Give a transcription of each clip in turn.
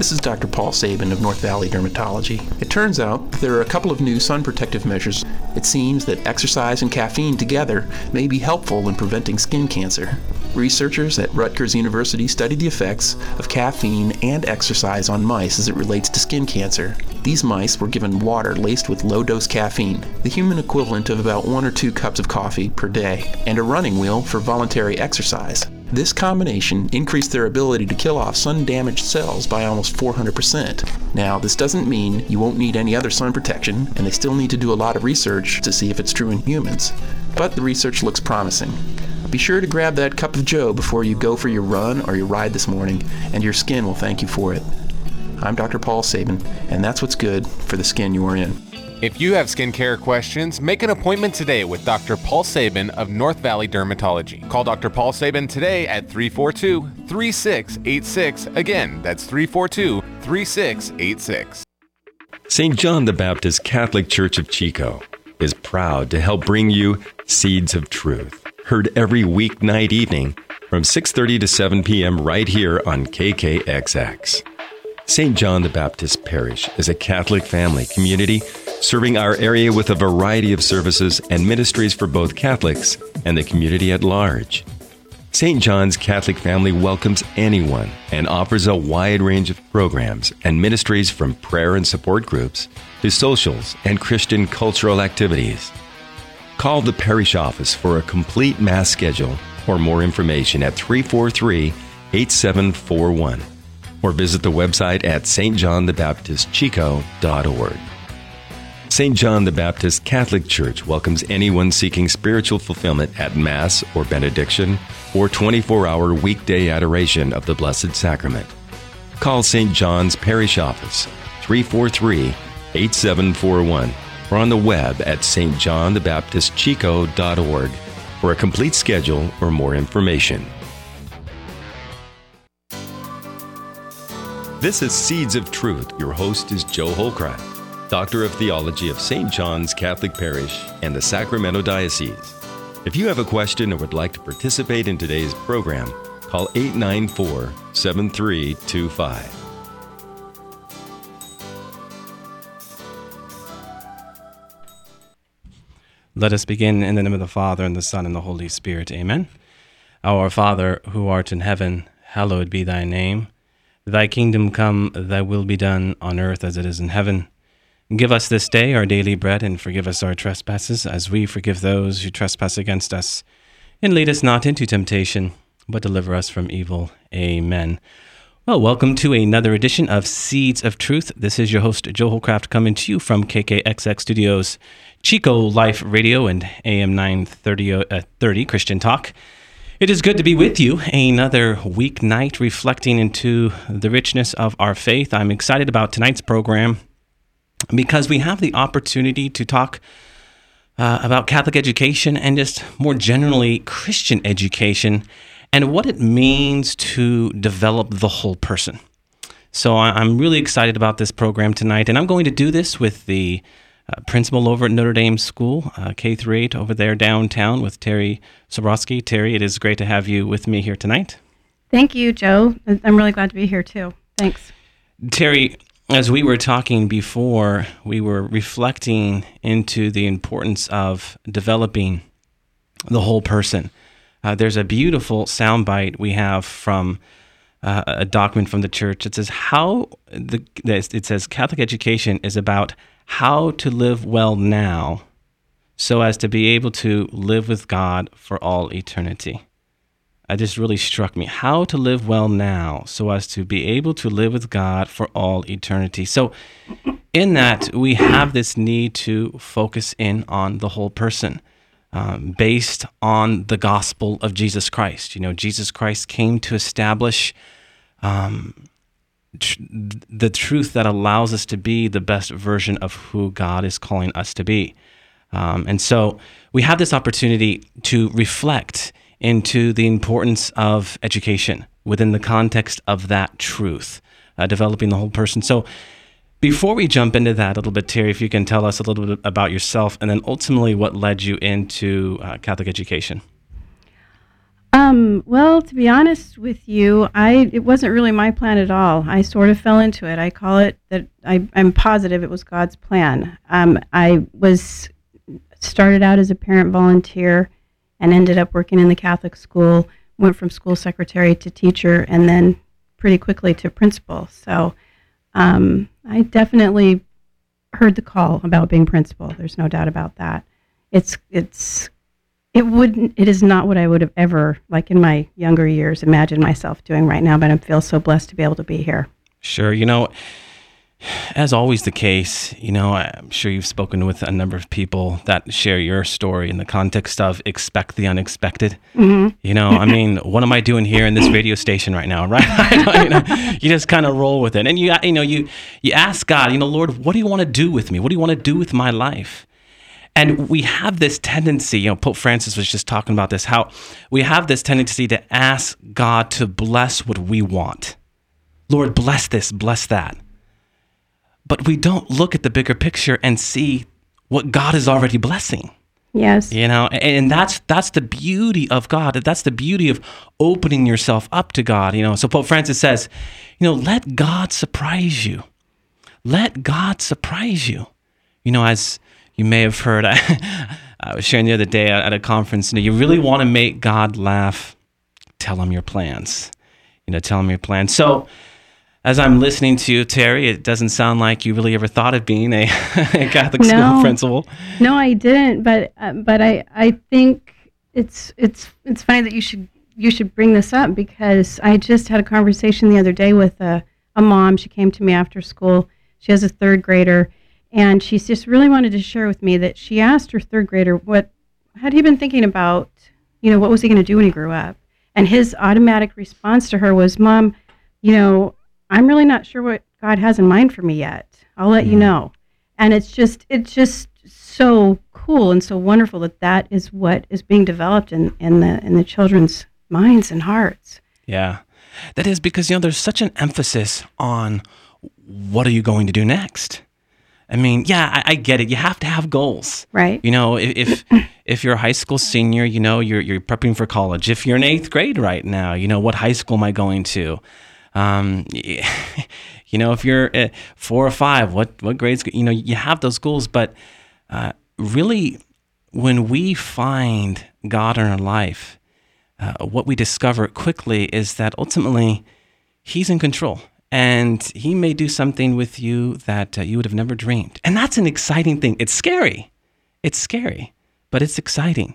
This is Dr. Paul Sabin of North Valley Dermatology. It turns out there are a couple of new sun protective measures. It seems that exercise and caffeine together may be helpful in preventing skin cancer. Researchers at Rutgers University studied the effects of caffeine and exercise on mice as it relates to skin cancer. These mice were given water laced with low dose caffeine, the human equivalent of about one or two cups of coffee per day, and a running wheel for voluntary exercise. This combination increased their ability to kill off sun damaged cells by almost 400%. Now, this doesn't mean you won't need any other sun protection, and they still need to do a lot of research to see if it's true in humans. But the research looks promising. Be sure to grab that cup of joe before you go for your run or your ride this morning, and your skin will thank you for it. I'm Dr. Paul Sabin, and that's what's good for the skin you're in. If you have skincare questions, make an appointment today with Dr. Paul Sabin of North Valley Dermatology. Call Dr. Paul Sabin today at 342 3686. Again, that's 342 3686. St. John the Baptist Catholic Church of Chico is proud to help bring you Seeds of Truth, heard every weeknight evening from 6:30 to 7 p.m. right here on KKXX. St. John the Baptist Parish is a Catholic family community serving our area with a variety of services and ministries for both Catholics and the community at large. St. John's Catholic Family welcomes anyone and offers a wide range of programs and ministries from prayer and support groups to socials and Christian cultural activities. Call the parish office for a complete Mass schedule or more information at 343 8741 or visit the website at stjohnthebaptistchico.org. St. John the Baptist Catholic Church welcomes anyone seeking spiritual fulfillment at Mass or benediction or 24 hour weekday adoration of the Blessed Sacrament. Call St. John's Parish Office 343 8741 or on the web at stjohnthebaptistchico.org for a complete schedule or more information. This is Seeds of Truth. Your host is Joe Hollcraft, Doctor of Theology of St. John's Catholic Parish and the Sacramento Diocese. If you have a question or would like to participate in today's program, call 894 7325. Let us begin in the name of the Father, and the Son, and the Holy Spirit. Amen. Our Father, who art in heaven, hallowed be thy name. Thy kingdom come, thy will be done on earth as it is in heaven. Give us this day our daily bread, and forgive us our trespasses, as we forgive those who trespass against us. And lead us not into temptation, but deliver us from evil. Amen. Well, welcome to another edition of Seeds of Truth. This is your host, Joe Hollcraft, coming to you from KKXX Studios, Chico Life Radio, and AM 930 uh, 30 Christian Talk. It is good to be with you another weeknight reflecting into the richness of our faith. I'm excited about tonight's program because we have the opportunity to talk uh, about Catholic education and just more generally Christian education and what it means to develop the whole person. So I'm really excited about this program tonight, and I'm going to do this with the principal over at Notre Dame School, uh, K through 8 over there downtown with Terry Sobrowski. Terry, it is great to have you with me here tonight. Thank you, Joe. I'm really glad to be here too. Thanks. Terry, as we were talking before, we were reflecting into the importance of developing the whole person. Uh, there's a beautiful soundbite we have from uh, a document from the church. that says how the it says Catholic education is about how to live well now so as to be able to live with God for all eternity. It just really struck me how to live well now so as to be able to live with God for all eternity. So, in that, we have this need to focus in on the whole person. Um, based on the gospel of Jesus Christ. You know, Jesus Christ came to establish um, tr- the truth that allows us to be the best version of who God is calling us to be. Um, and so we have this opportunity to reflect into the importance of education within the context of that truth, uh, developing the whole person. So before we jump into that a little bit, Terry, if you can tell us a little bit about yourself and then ultimately what led you into uh, Catholic education. Um, well, to be honest with you, I it wasn't really my plan at all. I sort of fell into it. I call it that I, I'm positive it was God's plan. Um, I was started out as a parent volunteer and ended up working in the Catholic school. Went from school secretary to teacher, and then pretty quickly to principal. So um, I definitely heard the call about being principal. There's no doubt about that. It's it's it wouldn't it is not what I would have ever like in my younger years imagined myself doing right now, but I feel so blessed to be able to be here. Sure. You know, as always the case, you know, I'm sure you've spoken with a number of people that share your story in the context of expect the unexpected. Mm-hmm. You know, I mean, what am I doing here in this radio station right now, right? you, know, you just kind of roll with it, and you, you know, you you ask God, you know, Lord, what do you want to do with me? What do you want to do with my life? And we have this tendency, you know, Pope Francis was just talking about this, how we have this tendency to ask God to bless what we want. Lord, bless this, bless that but we don't look at the bigger picture and see what God is already blessing. Yes. You know, and that's that's the beauty of God. That's the beauty of opening yourself up to God, you know. So Pope Francis says, you know, let God surprise you. Let God surprise you. You know, as you may have heard, I, I was sharing the other day at a conference, you know, you really want to make God laugh, tell him your plans. You know, tell him your plans. So as I'm listening to you, Terry, it doesn't sound like you really ever thought of being a, a Catholic no. school principal. No, I didn't. But uh, but I I think it's it's it's funny that you should you should bring this up because I just had a conversation the other day with a, a mom. She came to me after school. She has a third grader, and she just really wanted to share with me that she asked her third grader what had he been thinking about. You know, what was he going to do when he grew up? And his automatic response to her was, "Mom, you know." I'm really not sure what God has in mind for me yet. I'll let mm. you know. And it's just it's just so cool and so wonderful that that is what is being developed in, in the in the children's minds and hearts. Yeah. That is because you know there's such an emphasis on what are you going to do next? I mean, yeah, I, I, get it. You have to have goals, right? You know, if if you're a high school senior, you know, you're you're prepping for college. If you're in eighth grade right now, you know, what high school am I going to? Um, you know, if you're at four or five, what what grades? You know, you have those goals, but uh, really, when we find God in our life, uh, what we discover quickly is that ultimately He's in control, and He may do something with you that uh, you would have never dreamed, and that's an exciting thing. It's scary, it's scary, but it's exciting.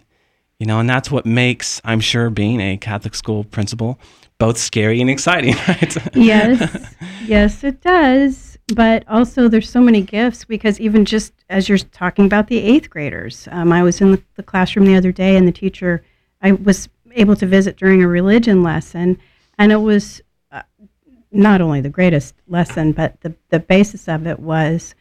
You know, and that's what makes, I'm sure, being a Catholic school principal both scary and exciting, right? yes, yes, it does. But also, there's so many gifts because even just as you're talking about the eighth graders, um, I was in the, the classroom the other day, and the teacher I was able to visit during a religion lesson, and it was uh, not only the greatest lesson, but the the basis of it was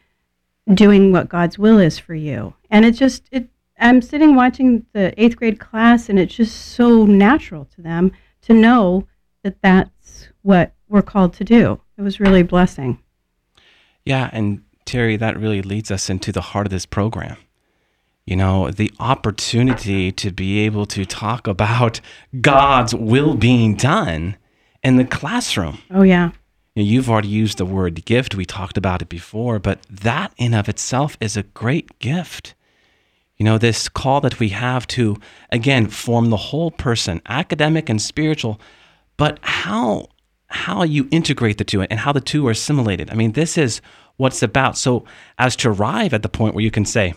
doing what God's will is for you, and it just it. I'm sitting watching the eighth grade class, and it's just so natural to them to know that that's what we're called to do. It was really a blessing. Yeah, and Terry, that really leads us into the heart of this program. You know, the opportunity to be able to talk about God's will being done in the classroom. Oh, yeah. You've already used the word gift. We talked about it before, but that in of itself is a great gift. You know, this call that we have to, again, form the whole person, academic and spiritual, but how how you integrate the two and how the two are assimilated. I mean, this is what's about. So as to arrive at the point where you can say,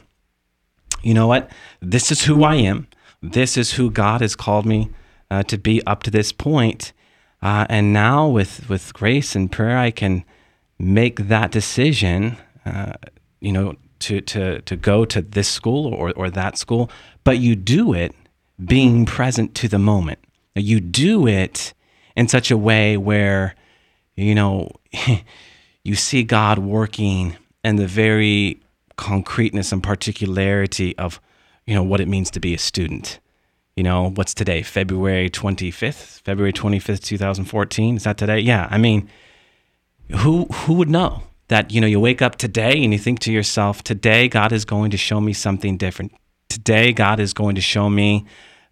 you know what, this is who I am. This is who God has called me uh, to be up to this point. Uh, and now with with grace and prayer, I can make that decision. Uh, you know, to to to go to this school or or that school. But you do it being present to the moment. You do it in such a way where, you know, you see God working in the very concreteness and particularity of, you know, what it means to be a student. You know, what's today? February 25th? February 25th, 2014? Is that today? Yeah. I mean, who who would know that, you know, you wake up today and you think to yourself, today God is going to show me something different. Today God is going to show me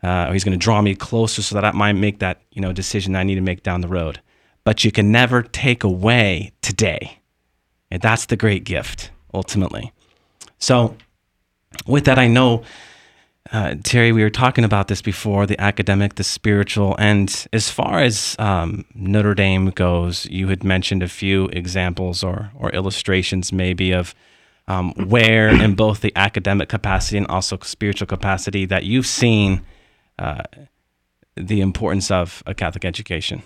uh, or he's going to draw me closer so that I might make that you know decision I need to make down the road. But you can never take away today, and that's the great gift ultimately. So, with that, I know. Uh, Terry, we were talking about this before the academic, the spiritual, and as far as um, Notre Dame goes, you had mentioned a few examples or, or illustrations, maybe, of um, where in both the academic capacity and also spiritual capacity that you've seen uh, the importance of a Catholic education?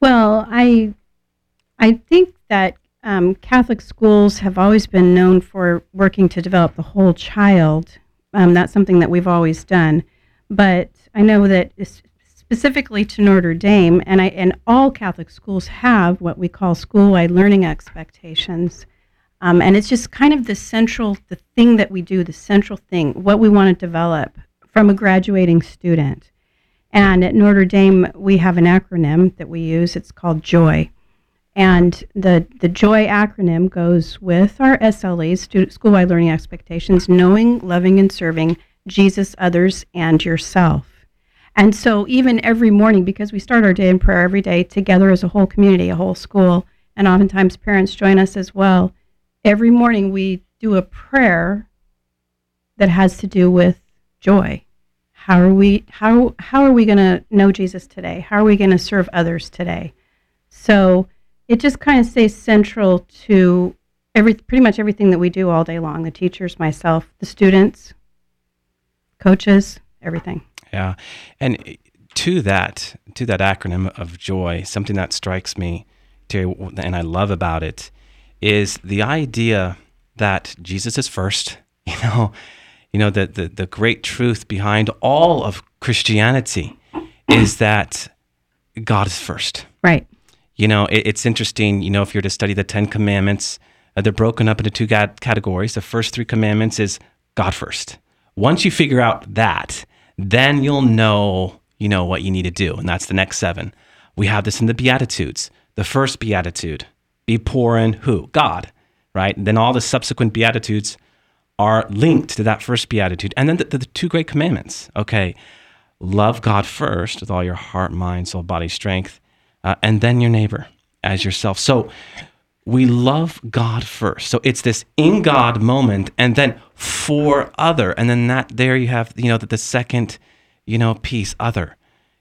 Well, I I think that um, Catholic schools have always been known for working to develop the whole child. Um, that's something that we've always done. But I know that specifically to Notre Dame, and I and all Catholic schools have what we call school-wide learning expectations. Um, and it's just kind of the central, the thing that we do, the central thing, what we want to develop from a graduating student. And at Notre Dame, we have an acronym that we use. It's called JOY. And the, the JOY acronym goes with our SLEs, school-wide learning expectations, knowing, loving, and serving Jesus, others, and yourself. And so even every morning, because we start our day in prayer every day together as a whole community, a whole school, and oftentimes parents join us as well, every morning we do a prayer that has to do with joy. How are we how how are we going to know Jesus today? How are we going to serve others today? So it just kind of stays central to every pretty much everything that we do all day long. The teachers, myself, the students, coaches, everything. Yeah, and to that to that acronym of joy, something that strikes me, Terry, and I love about it is the idea that Jesus is first. You know, you know the, the the great truth behind all of Christianity is that God is first. Right. You know, it, it's interesting. You know, if you're to study the Ten Commandments, uh, they're broken up into two categories. The first three commandments is God first. Once you figure out that, then you'll know you know what you need to do, and that's the next seven. We have this in the Beatitudes. The first beatitude be poor in who? God, right? And then all the subsequent beatitudes are linked to that first beatitude. And then the, the, the two great commandments. Okay, love God first with all your heart, mind, soul, body, strength, uh, and then your neighbor as yourself. So we love God first. So it's this in God moment, and then for other, and then that there you have you know the, the second you know piece other.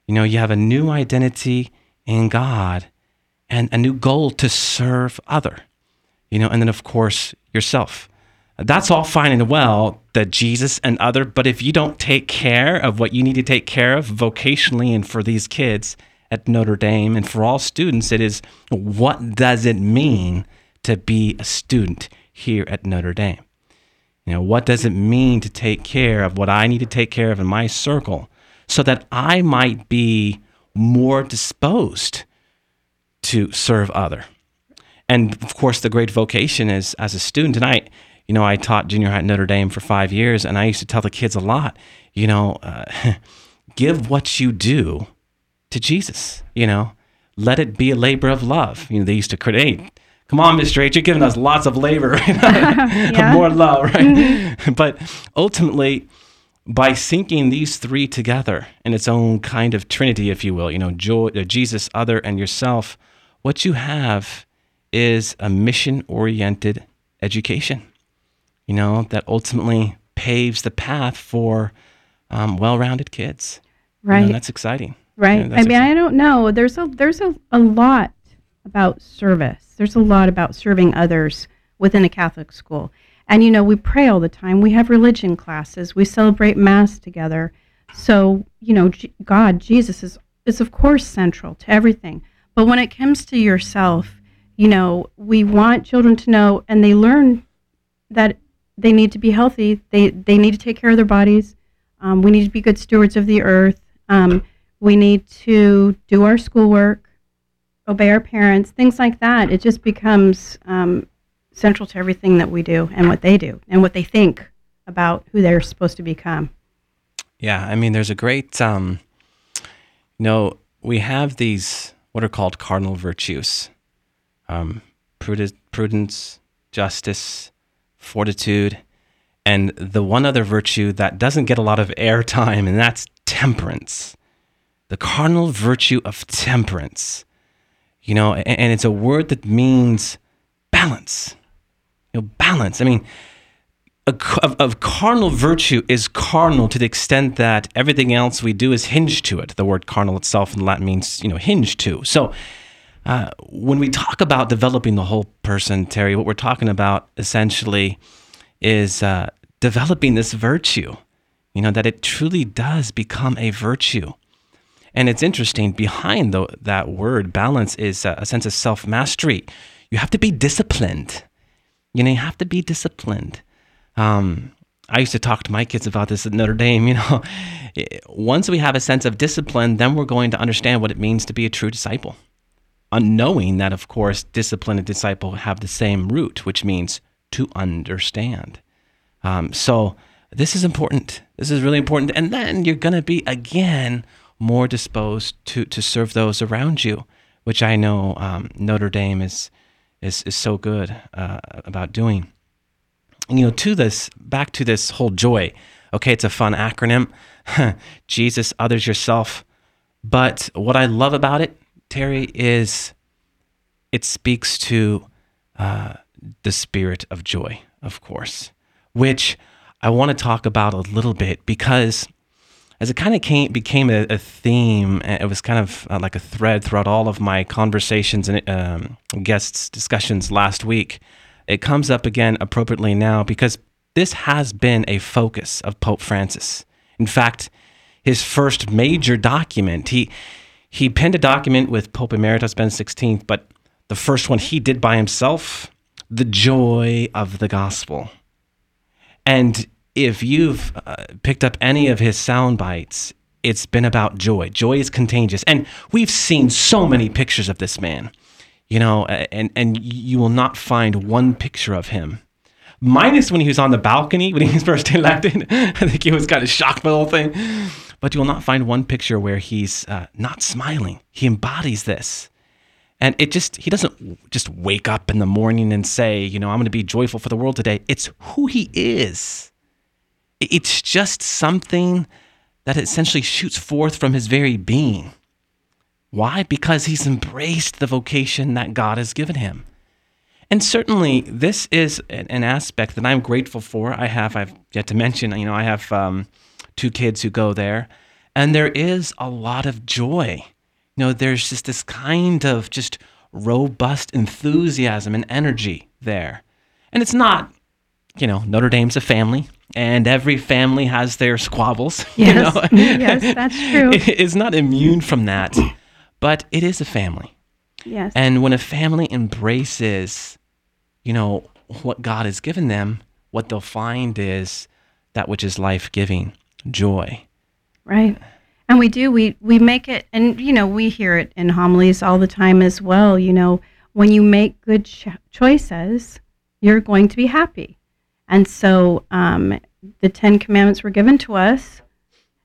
You know you have a new identity in God and a new goal to serve other. You know, and then of course yourself. That's all fine and well that Jesus and other, but if you don't take care of what you need to take care of vocationally and for these kids at Notre Dame and for all students, it is what does it mean to be a student here at Notre Dame? You know, what does it mean to take care of what I need to take care of in my circle so that I might be more disposed to serve other. And of course, the great vocation is as a student. And I, you know, I taught junior high at Notre Dame for five years, and I used to tell the kids a lot, you know, uh, give what you do to Jesus. You know, let it be a labor of love. You know, they used to create. Come on, Mr. H, you're giving us lots of labor, more love, right? Mm-hmm. but ultimately, by syncing these three together in its own kind of trinity, if you will, you know, joy, uh, Jesus, other, and yourself, what you have is a mission oriented education, you know, that ultimately paves the path for um, well rounded kids. Right. You know, that's exciting. Right. You know, I mean, exciting. I don't know. There's a there's a, a lot about service. There's a lot about serving others within a Catholic school. And you know, we pray all the time. We have religion classes. We celebrate mass together. So, you know, G- God, Jesus is is of course central to everything. But when it comes to yourself, you know, we want children to know and they learn that they need to be healthy. They they need to take care of their bodies. Um, we need to be good stewards of the earth. Um, we need to do our schoolwork, obey our parents, things like that. It just becomes um, central to everything that we do and what they do and what they think about who they're supposed to become. Yeah, I mean, there's a great, um, you know, we have these what are called cardinal virtues um, prudence, justice, fortitude. and the one other virtue that doesn't get a lot of airtime, and that's temperance. The cardinal virtue of temperance. You know, and, it's a word that means balance. You know, balance. I mean, a, of, of cardinal virtue is carnal to the extent that everything else we do is hinged to it. The word carnal itself in Latin means, you know, hinged to. So uh, when we talk about developing the whole person, Terry, what we're talking about essentially is uh, developing this virtue, you know, that it truly does become a virtue. And it's interesting, behind the, that word balance is a, a sense of self mastery. You have to be disciplined. You know, you have to be disciplined. Um, I used to talk to my kids about this at Notre Dame. You know, once we have a sense of discipline, then we're going to understand what it means to be a true disciple. Unknowing that, of course, discipline and disciple have the same root, which means to understand. Um, so this is important. This is really important. And then you're going to be, again, more disposed to, to serve those around you, which I know um, Notre Dame is, is, is so good uh, about doing you know, to this, back to this whole joy. Okay, it's a fun acronym Jesus, others, yourself. But what I love about it, Terry, is it speaks to uh, the spirit of joy, of course, which I want to talk about a little bit because as it kind of came, became a, a, theme, it was kind of uh, like a thread throughout all of my conversations and um, guests' discussions last week it comes up again appropriately now because this has been a focus of Pope Francis. In fact, his first major document, he he penned a document with Pope Emeritus Benedict XVI, but the first one he did by himself, the joy of the gospel. And if you've uh, picked up any of his sound bites, it's been about joy. Joy is contagious. And we've seen so many pictures of this man you know, and and you will not find one picture of him. Minus when he was on the balcony when he was first elected. I think he was kind of shocked by the whole thing. But you will not find one picture where he's uh, not smiling. He embodies this. And it just, he doesn't just wake up in the morning and say, you know, I'm going to be joyful for the world today. It's who he is. It's just something that essentially shoots forth from his very being. Why? Because he's embraced the vocation that God has given him. And certainly, this is an aspect that I'm grateful for. I have, I've yet to mention, you know, I have um, two kids who go there, and there is a lot of joy. You know, there's just this kind of just robust enthusiasm and energy there. And it's not, you know, Notre Dame's a family, and every family has their squabbles. Yes, you know? yes, that's true. It's not immune from that but it is a family. Yes. And when a family embraces, you know, what God has given them, what they'll find is that which is life giving, joy. Right. And we do, we, we make it, and, you know, we hear it in homilies all the time as well. You know, when you make good choices, you're going to be happy. And so um, the Ten Commandments were given to us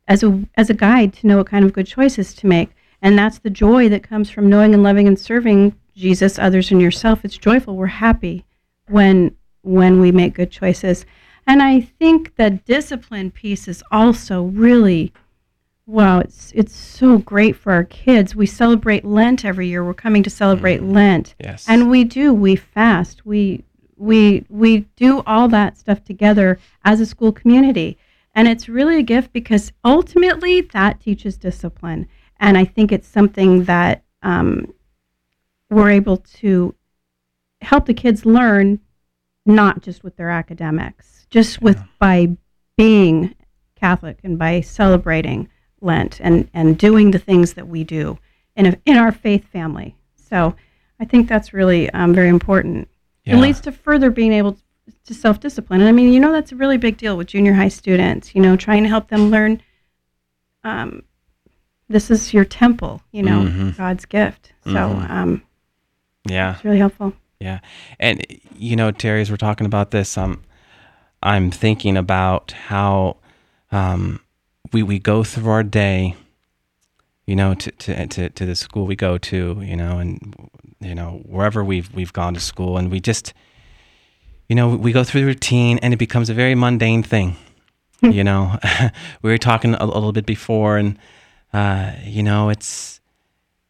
as a, as a guide to know what kind of good choices to make. And that's the joy that comes from knowing and loving and serving Jesus, others, and yourself. It's joyful. We're happy when when we make good choices. And I think the discipline piece is also really wow, it's it's so great for our kids. We celebrate Lent every year. We're coming to celebrate mm. Lent. Yes. And we do, we fast. We we we do all that stuff together as a school community. And it's really a gift because ultimately that teaches discipline. And I think it's something that um, we're able to help the kids learn, not just with their academics, just with yeah. by being Catholic and by celebrating Lent and, and doing the things that we do in, a, in our faith family. So I think that's really um, very important. Yeah. It leads to further being able to self discipline. And I mean, you know, that's a really big deal with junior high students, you know, trying to help them learn um, this is your temple, you know, mm-hmm. God's gift. So, mm-hmm. um, yeah, it's really helpful. Yeah, and you know, Terry, as we're talking about this, um, I'm thinking about how um, we we go through our day, you know, to, to to to the school we go to, you know, and you know wherever we've we've gone to school, and we just you know, we go through the routine and it becomes a very mundane thing. you know, we were talking a, a, little bit before, and uh, you know, it's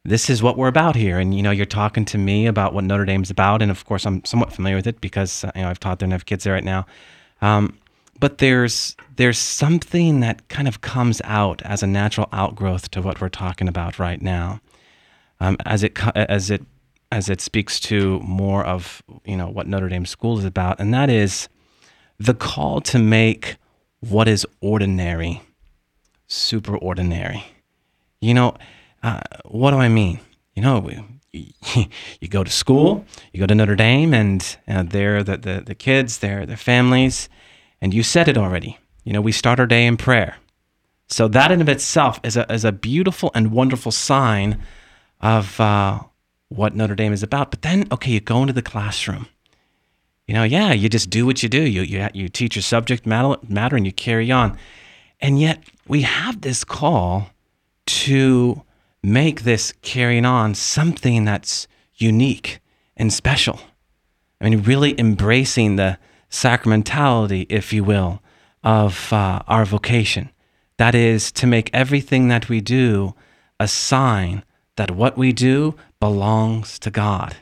this is what we're about here. And you know, you're talking to me about what Notre Dame's about, and of course, I'm somewhat familiar with it because uh, you know I've taught there and have kids there right now. Um, but there's there's something that kind of comes out as a natural outgrowth to what we're talking about right now, um, as it as it as it speaks to more of you know what Notre Dame School is about, and that is the call to make what is ordinary super ordinary. You know, uh, what do I mean? You know, you go to school, you go to Notre Dame, and uh, they're the, the, the kids, they're their families, and you said it already. You know, we start our day in prayer. So that in of itself is a, is a beautiful and wonderful sign of uh, what Notre Dame is about. But then, okay, you go into the classroom. You know, yeah, you just do what you do. You, you, you teach your subject matter, matter and you carry on. And yet, we have this call to make this carrying on something that's unique and special. I mean, really embracing the sacramentality, if you will, of uh, our vocation. That is to make everything that we do a sign that what we do belongs to God.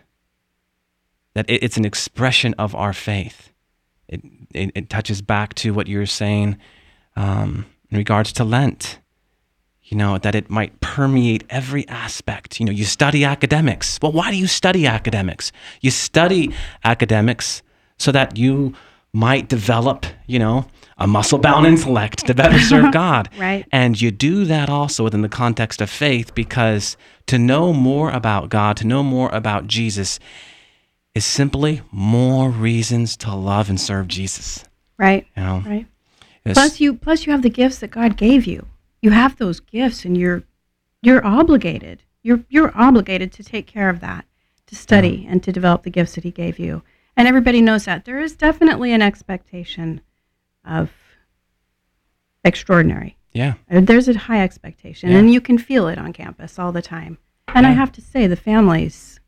That it's an expression of our faith. It, it, it touches back to what you're saying um, in regards to Lent you know, that it might permeate every aspect. You know, you study academics. Well, why do you study academics? You study academics so that you might develop, you know, a muscle bound intellect to better serve God. right. And you do that also within the context of faith because to know more about God, to know more about Jesus, is simply more reasons to love and serve Jesus. Right. You know? Right. Plus you plus you have the gifts that God gave you you have those gifts and you're you're obligated. You're you're obligated to take care of that, to study and to develop the gifts that he gave you. And everybody knows that. There is definitely an expectation of extraordinary. Yeah. Uh, there's a high expectation Yeah. and you can feel it on campus all the time. And I have to say the families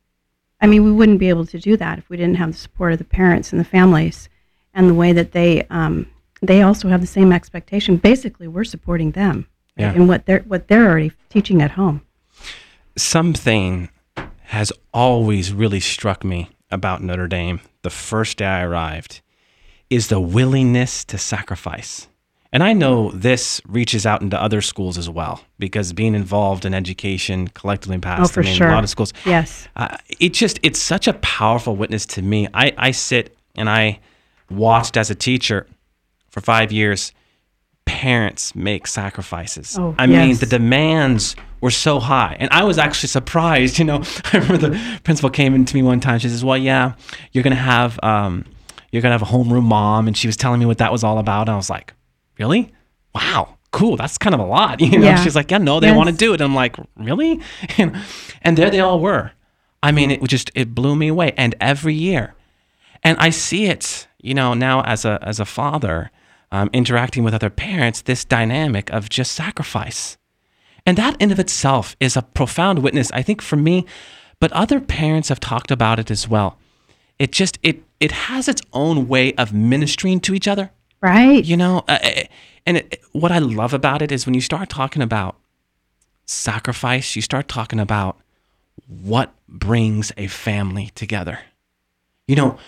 I mean, we wouldn't be able to do that if we didn't have the support of the parents and the families and the way that they um, they also have the same expectation. Basically, we're supporting them Yeah. in what they're what they're already teaching at home. something has always really struck me about Notre Dame the first day I arrived is the willingness to sacrifice. And I know this reaches out into other schools as well because being involved in education collectively in Oh, for sure. a lot of schools, Yes. uh, it just it's such a powerful witness to me. I, I sit and I watched as a teacher for five years parents make sacrifices. Oh, I mean the demands were so high. And I was actually surprised, you know. I remember the principal came into me one time, she says, Well, yeah, you're gonna have um you're gonna have a homeroom mom and she was telling me what that was all about. And I was like, Really? Wow, cool. That's kind of a lot. You know, Yeah. she's like, Yeah, no, they Yes. want to do it. And I'm like, Really? and, and there they all were. I mean, it just it blew me away. And every year, and I see it, you know, now as a as a father, um, interacting with other parents, this dynamic of just sacrifice, and that in of itself is a profound witness, I think, for me. But other parents have talked about it as well. It just it it has its own way of ministering to each other Right. you know uh, uh, and it, what i love about it is when you start talking about sacrifice you start talking about what brings a family together you know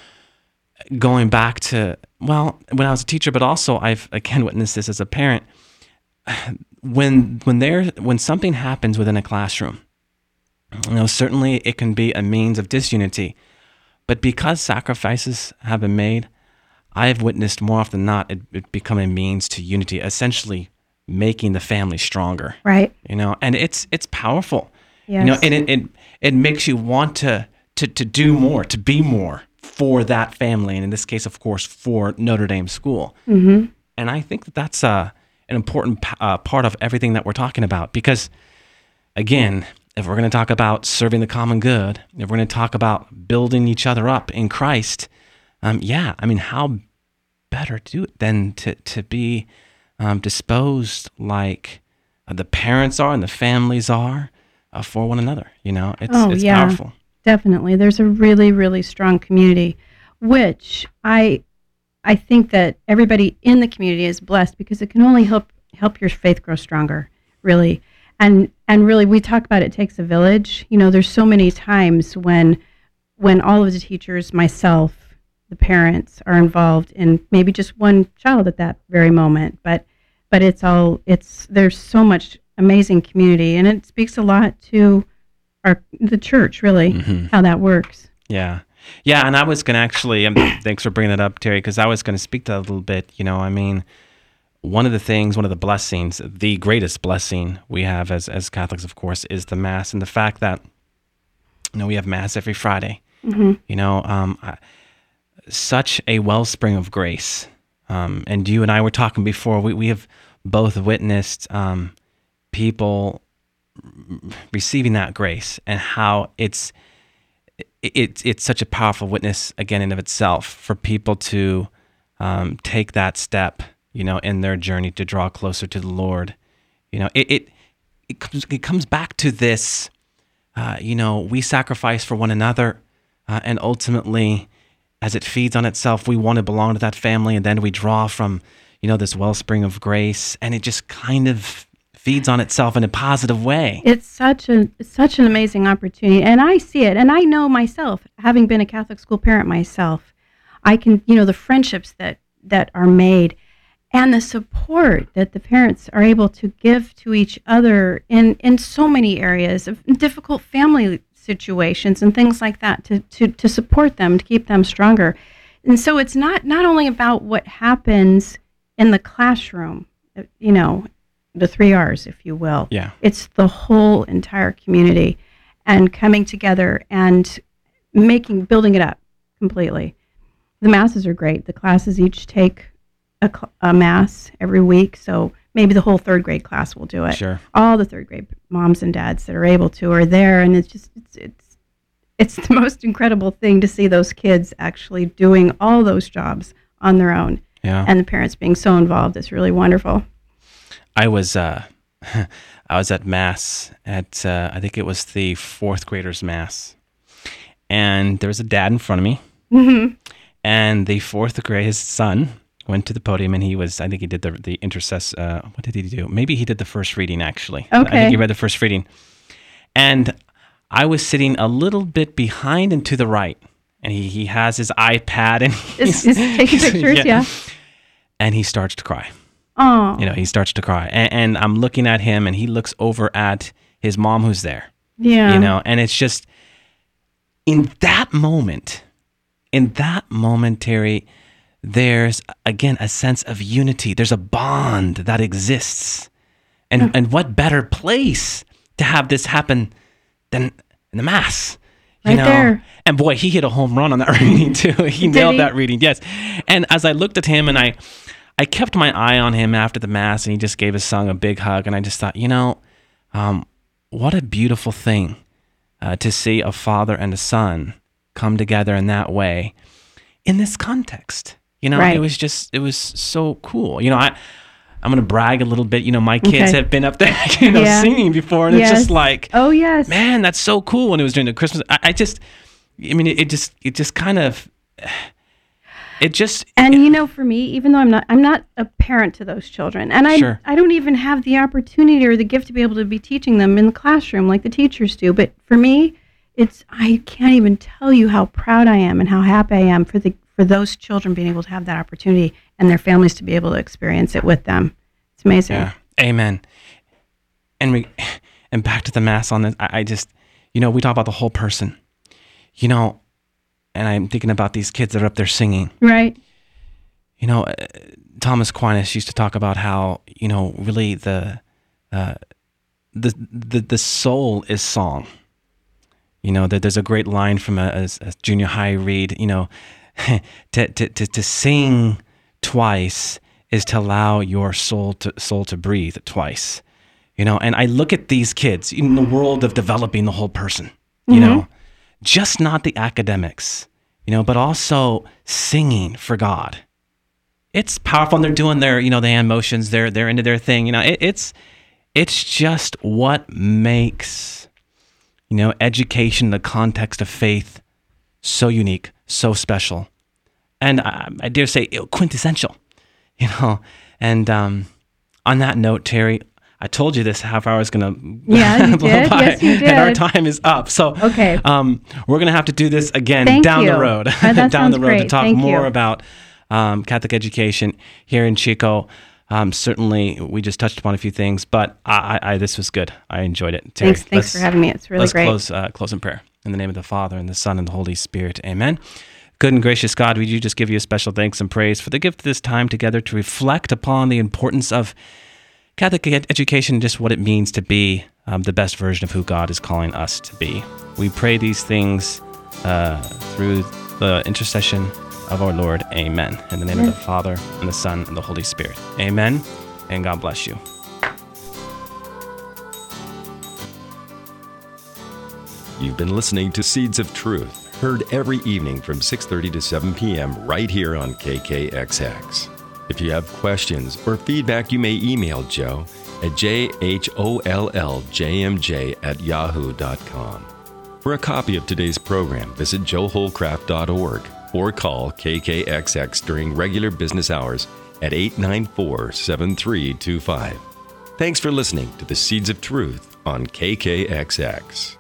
going back to well when i was a teacher but also i've again witnessed this as a parent when when there when something happens within a classroom you know certainly it can be a means of disunity but because sacrifices have been made I have witnessed more often than not it, it become a means to unity, essentially making the family stronger. Right. You know, and it's it's powerful. Yes. You know, and it, it it makes you want to to to do more, to be more for that family, and in this case, of course, for Notre Dame School. Mm-hmm. And I think that that's uh, an important p- uh, part of everything that we're talking about because, again, if we're going to talk about serving the common good, if we're going to talk about building each other up in Christ, um, yeah, I mean, how better to do it than to to be um, disposed like the parents are and the families are uh, for one another. You know, it's Oh, it's yeah. powerful. Definitely. There's a really, really strong community. which I I think that everybody in the community is blessed because it can only help help your faith grow stronger, really. And and really we talk about it takes a village. You know, there's so many times when when all of the teachers, myself, the parents are involved in maybe just one child at that very moment, but but it's all it's there's so much amazing community and it speaks a lot to our the church really Mm-hmm. how that works. Yeah. Yeah, and I was going to actually, um, thanks for bringing that up, Terry, because I was going to speak to that a little bit. You know, I mean, one of the things, one of the blessings, the greatest blessing we have as, as Catholics, of course, is the Mass and the fact that, you know, we have Mass every Friday. You know, um, I, such a wellspring of grace. Um, and you and I were talking before, we, we have both witnessed um, people receiving that grace and how it's it's it's such a powerful witness again in of itself for people to um, take that step, you know, in their journey to draw closer to the Lord. You know, it it it comes, it comes back to this. Uh, you know, we sacrifice for one another, uh, and ultimately, as it feeds on itself, we want to belong to that family, and then we draw from, you know, this wellspring of grace, and it just kind of feeds on itself in a positive way. It's such a such an amazing opportunity, and I see it, and I know myself, having been a Catholic school parent myself, I can you know the friendships that that are made, and the support that the parents are able to give to each other in in so many areas of difficult family situations and things like that to to to support them to keep them stronger, and so it's not not only about what happens in the classroom, you know, the three R's, if you will. Yeah. It's the whole entire community and coming together and making, building it up completely. The masses are great. The classes each take a, a mass every week. So maybe the whole third grade class will do it. Sure. All the third grade moms and dads that are able to are there. And it's just, it's, it's, it's the most incredible thing to see those kids actually doing all those jobs on their own Yeah. and the parents being so involved. It's really wonderful. I was uh, I was at mass at uh, I think it was the fourth graders mass, and there was a dad in front of me, and the fourth grade his son went to the podium and he was I think he did the the intercess uh, what did he do? Maybe he did the first reading actually. I think he read the first reading, and I was sitting a little bit behind and to the right, and he he has his iPad and he's, is taking pictures, yeah. and he starts to cry Oh, you know, he starts to cry. And, and I'm looking at him, and he looks over at his mom who's there, yeah. you know, and it's just in that moment, in that momentary, there's again a sense of unity. There's a bond that exists. And, mm. and what better place to have this happen than in the Mass? You Right know? there. And boy, he hit a home run on that reading too. He Did nailed he? that reading, yes. And as I looked at him and I, I kept my eye on him after the mass, and he just gave his son a big hug. And I just thought, you know, um, what a beautiful thing uh, to see a father and a son come together in that way in this context. You know, Right. it was just, it was so cool. You know, I, I'm gonna brag a little bit. You know, my kids Okay. have been up there, you know, Yeah. singing before, and it's just like, Oh yes. man, that's so cool. When it was during the Christmas, I, I just, I mean, it, it just, it just kind of, it just, And you know, for me, even though I'm not, I'm not a parent to those children, and I, Sure. I don't even have the opportunity or the gift to be able to be teaching them in the classroom like the teachers do. But for me, it's I can't even tell you how proud I am and how happy I am for the for those children being able to have that opportunity and their families to be able to experience it with them. It's amazing. Yeah. Amen. And we, and back to the mass on this. I, I just, you know, we talk about the whole person, you know, and I'm thinking about these kids that are up there singing. Right. You know, Thomas Aquinas used to talk about how, you know, really the, uh, the, the, the soul is song. You know, that there's a great line from a, a, a junior high read, you know, to, to, to, to sing twice is to allow your soul to soul to breathe twice. You know, and I look at these kids in the world of developing the whole person, you know, just not the academics, you know, but also singing for God. It's powerful and they're doing their, you know, the hand motions, they're they're into their thing. You know, it, it's it's just what makes you know, education the context of faith so unique, so special, and I, I dare say quintessential, you know. And um, on that note, Terry, I told you this half hour is going to Yeah, you blow did. by, Yes, you and our time is up. So Okay. um, we're going to have to do this again Thank down the road, that down the road to talk Thank more you. about um, Catholic education here in Chico. Um, certainly, we just touched upon a few things, but I, I, I this was good. I enjoyed it. Terry, Thanks, thanks for having me. It's really let's great. close uh, close in prayer in the name of the Father and the Son and the Holy Spirit. Amen. Good and gracious God, we do just give you a special thanks and praise for the gift of this time together to reflect upon the importance of Catholic ed- education, just what it means to be um, the best version of who God is calling us to be. We pray these things uh, through the intercession of our Lord. Amen. In the name of the Father and the Son and the Holy Spirit. Amen. And God bless you. You've been listening to Seeds of Truth, heard every evening from 6:30 to 7 p.m. right here on KKXX. If you have questions or feedback, you may email Joe at jholljmj at yahoo.com. For a copy of today's program, visit joehollcraft.org or call KKXX during regular business hours at 894 7325. Thanks for listening to the Seeds of Truth on KKXX.